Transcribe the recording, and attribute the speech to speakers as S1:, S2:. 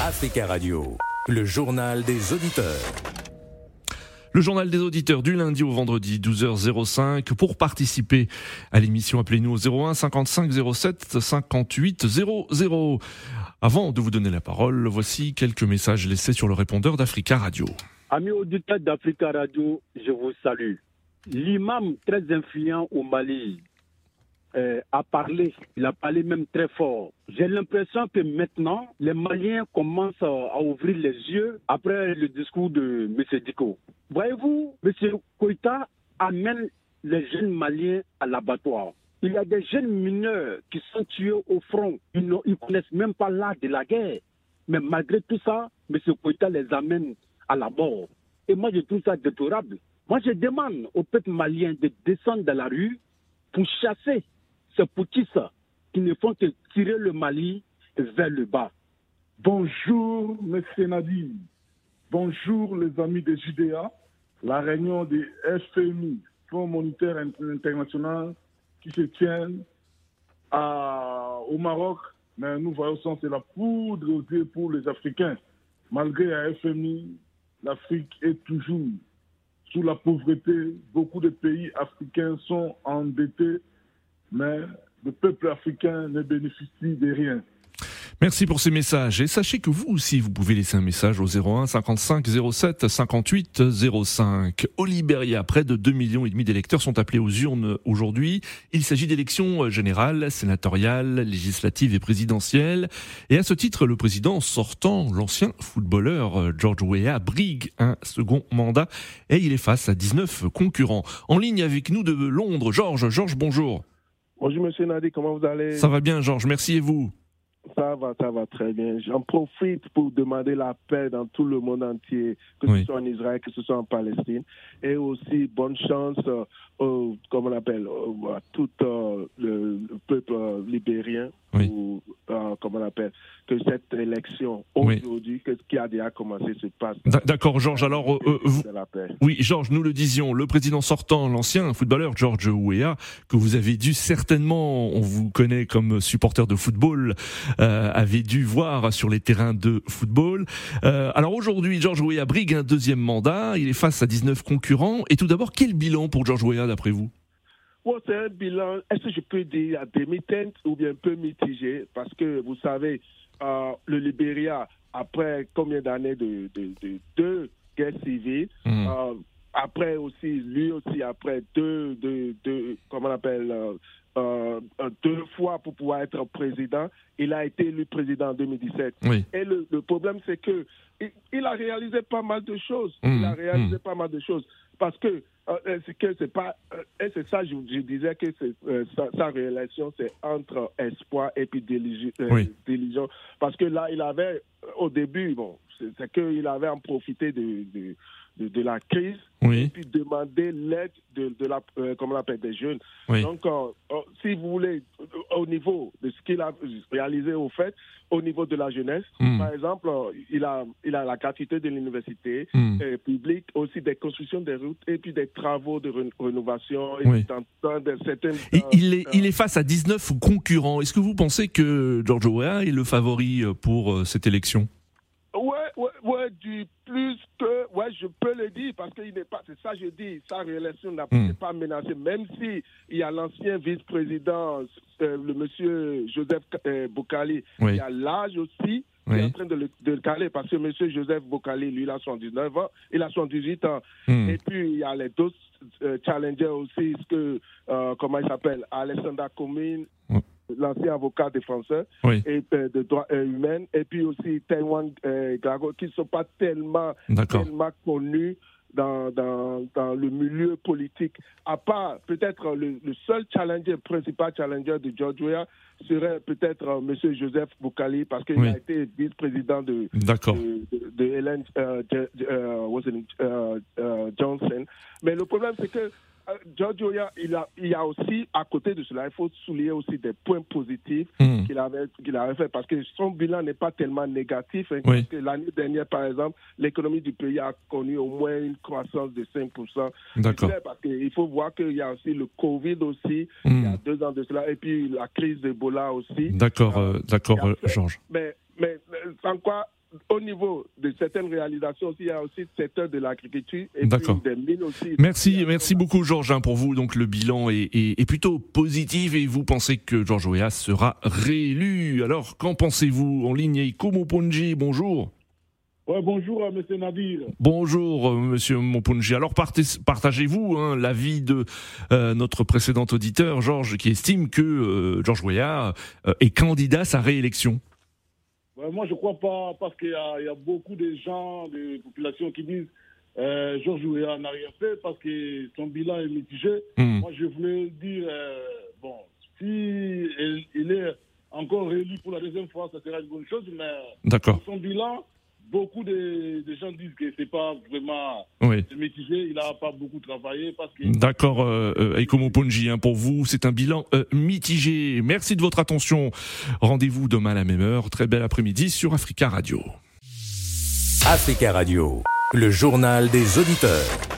S1: Africa Radio, le journal des auditeurs.
S2: Le journal des auditeurs du lundi au vendredi 12h05. Pour participer à l'émission, appelez-nous au 01 55 07 58 00. Avant de vous donner la parole, voici quelques messages laissés sur le répondeur d'Africa Radio.
S3: Amis auditeurs d'Africa Radio, je vous salue. L'imam très influent au Mali euh, a parlé, il a parlé même très fort. J'ai l'impression que maintenant, les Maliens commencent à ouvrir les yeux après le discours de M. Diko. Voyez-vous, M. Koïta amène les jeunes Maliens à l'abattoir. Il y a des jeunes mineurs qui sont tués au front. Ils ne connaissent même pas l'art de la guerre. Mais malgré tout ça, M. Koïta les amène à la mort. Et moi, je trouve ça déplorable. Moi, je demande au peuple malien de descendre dans la rue pour chasser ces poutistes qui ne font que tirer le Mali vers le bas.
S4: Bonjour, M. Nadine. Bonjour, les amis de Judéa. La réunion des FMI, Fonds monétaire international, qui se tient au Maroc, mais nous voyons que c'est la poudre aux yeux pour les Africains. Malgré la FMI, l'Afrique est toujours sous la pauvreté. Beaucoup de pays africains sont endettés mais le peuple africain ne bénéficie de rien.
S2: Merci pour ces messages et sachez que vous aussi vous pouvez laisser un message au 01 55 07 58 05. Au Libéria, près de 2 millions et demi d'électeurs sont appelés aux urnes aujourd'hui. Il s'agit d'élections générales, sénatoriales, législatives et présidentielles. Et à ce titre, le président sortant, l'ancien footballeur George Weah, brigue un second mandat et il est face à 19 concurrents. En ligne avec nous de Londres, Georges. Georges, bonjour.
S5: Bonjour Monsieur Nadi, comment vous allez?
S2: Ça va bien Georges, merci et vous?
S5: Ça va, ça va très bien. J'en profite pour demander la paix dans tout le monde entier, que ce soit en Israël, que ce soit en Palestine. Et aussi, bonne chance, euh, au, comme on appelle, à tout euh, le, peuple euh, libérien, ou, comme on appelle, que cette élection aujourd'hui, ce qui a déjà commencé, se passe.
S2: D'accord, Georges. Alors, vous... oui, Georges, nous le disions, le président sortant, l'ancien footballeur George Weah, que vous avez dû certainement, on vous connaît comme supporter de football, euh, avait dû voir sur les terrains de football. Euh, alors aujourd'hui, George Weah brigue un deuxième mandat. Il est face à 19 concurrents. Et tout d'abord, quel bilan pour George Weah d'après vous?
S5: C'est un bilan, est-ce que je peux dire à demi-teinte ou bien un peu mitigé? Parce que vous savez, euh, le Libéria, après combien d'années de, deux guerres civiles, hmm. après aussi, lui aussi, après deux, deux, deux comment on appelle, euh, deux fois pour pouvoir être président. Il a été élu président en 2017. Et le, problème, c'est que il, a réalisé pas mal de choses. il a réalisé mmh. pas mal de choses parce que euh, c'est que c'est pas et c'est ça je, disais que euh, sa, réalisation c'est entre espoir et puis diligence. Parce que là il avait au début bon c'est qu'il avait en profité de, de, de la crise et puis demander l'aide de, la, euh, comment on appelle, des jeunes. Donc, euh, euh, si vous voulez, au niveau de ce qu'il a réalisé au fait, au niveau de la jeunesse, hmm. par exemple, il a, il a la gratuité de l'université hmm. publique, aussi des constructions des routes et puis des travaux de rénovation. Et dans, de certaines,
S2: il, est, il est face à 19 concurrents. Est-ce que vous pensez que George Weah est le favori pour cette élection?
S5: Du plus que, ouais, je peux le dire parce qu'il n'est pas, c'est ça je dis, sa réélection n'a hmm. pas menacée, même si il y a l'ancien vice-président, euh, le monsieur Joseph euh, Boukali, il y a l'âge aussi, qui est en train de le, de le, caler parce que monsieur Joseph Boukali, lui, il a 79 ans, il a 78 ans. Hmm. Et puis, il y a les d'autres euh, challengers aussi, ce que, comment il s'appelle, Alessandra Comine l'ancien avocat défenseur et euh, de droits euh, humains, et puis aussi Taïwan euh, Gago, qui ne sont pas tellement, tellement connus dans, dans, dans, le milieu politique. À part peut-être le, seul challenger, principal challenger de George Weah serait peut-être M. Joseph Boukali parce qu'il a été vice-président de, de, de, Helen Johnson. Mais le problème, c'est que Giorgio, il, a, il y a aussi, à côté de cela, il faut souligner aussi des points positifs hmm. qu'il avait, qu'il avait fait, parce que son bilan n'est pas tellement négatif. Hein, l'année dernière, par exemple, l'économie du pays a connu au moins une croissance de 5%. D'accord. Parce qu'il faut voir qu'il y a aussi le Covid aussi, il y a hmm. deux ans de cela, et puis la crise d'Ebola aussi.
S2: D'accord, euh, d'accord, Georges.
S5: Mais, mais sans quoi niveau de certaines réalisations aussi, il y a aussi le secteur de l'agriculture et puis des mines aussi.
S2: Merci, merci beaucoup Georges hein, pour vous. Donc le bilan est, est- est plutôt positif et vous pensez que Georges Weah sera réélu. Alors qu'en pensez-vous En ligne, Ikomo Ponji, bonjour.
S6: Ouais, bonjour, euh, monsieur Nadir.
S2: Bonjour euh, Monsieur Moponji. Alors partagez-vous hein, l'avis de euh, notre précédent auditeur Georges qui estime que euh, Georges Weah euh, est candidat à sa réélection?
S6: Ouais, moi, je crois pas, parce qu'il y, a il y a beaucoup de gens, de populations qui disent euh, Georges Weah n'a rien fait parce que son bilan est mitigé.
S2: Hmm.
S6: Moi, je voulais dire, euh, bon, si il, il est encore réélu pour la deuxième fois, ça sera une bonne chose, mais son bilan, beaucoup de, de gens disent que c'est pas vraiment
S2: Oui.
S6: mitigé, il n'a pas beaucoup travaillé parce que
S2: D'accord, euh, euh, Aikomo Ponji, hein, pour vous, c'est un bilan euh, mitigé. Merci de votre attention. Rendez-vous demain à la même heure. Très bel après-midi sur Africa Radio.
S1: Africa Radio, le journal des auditeurs.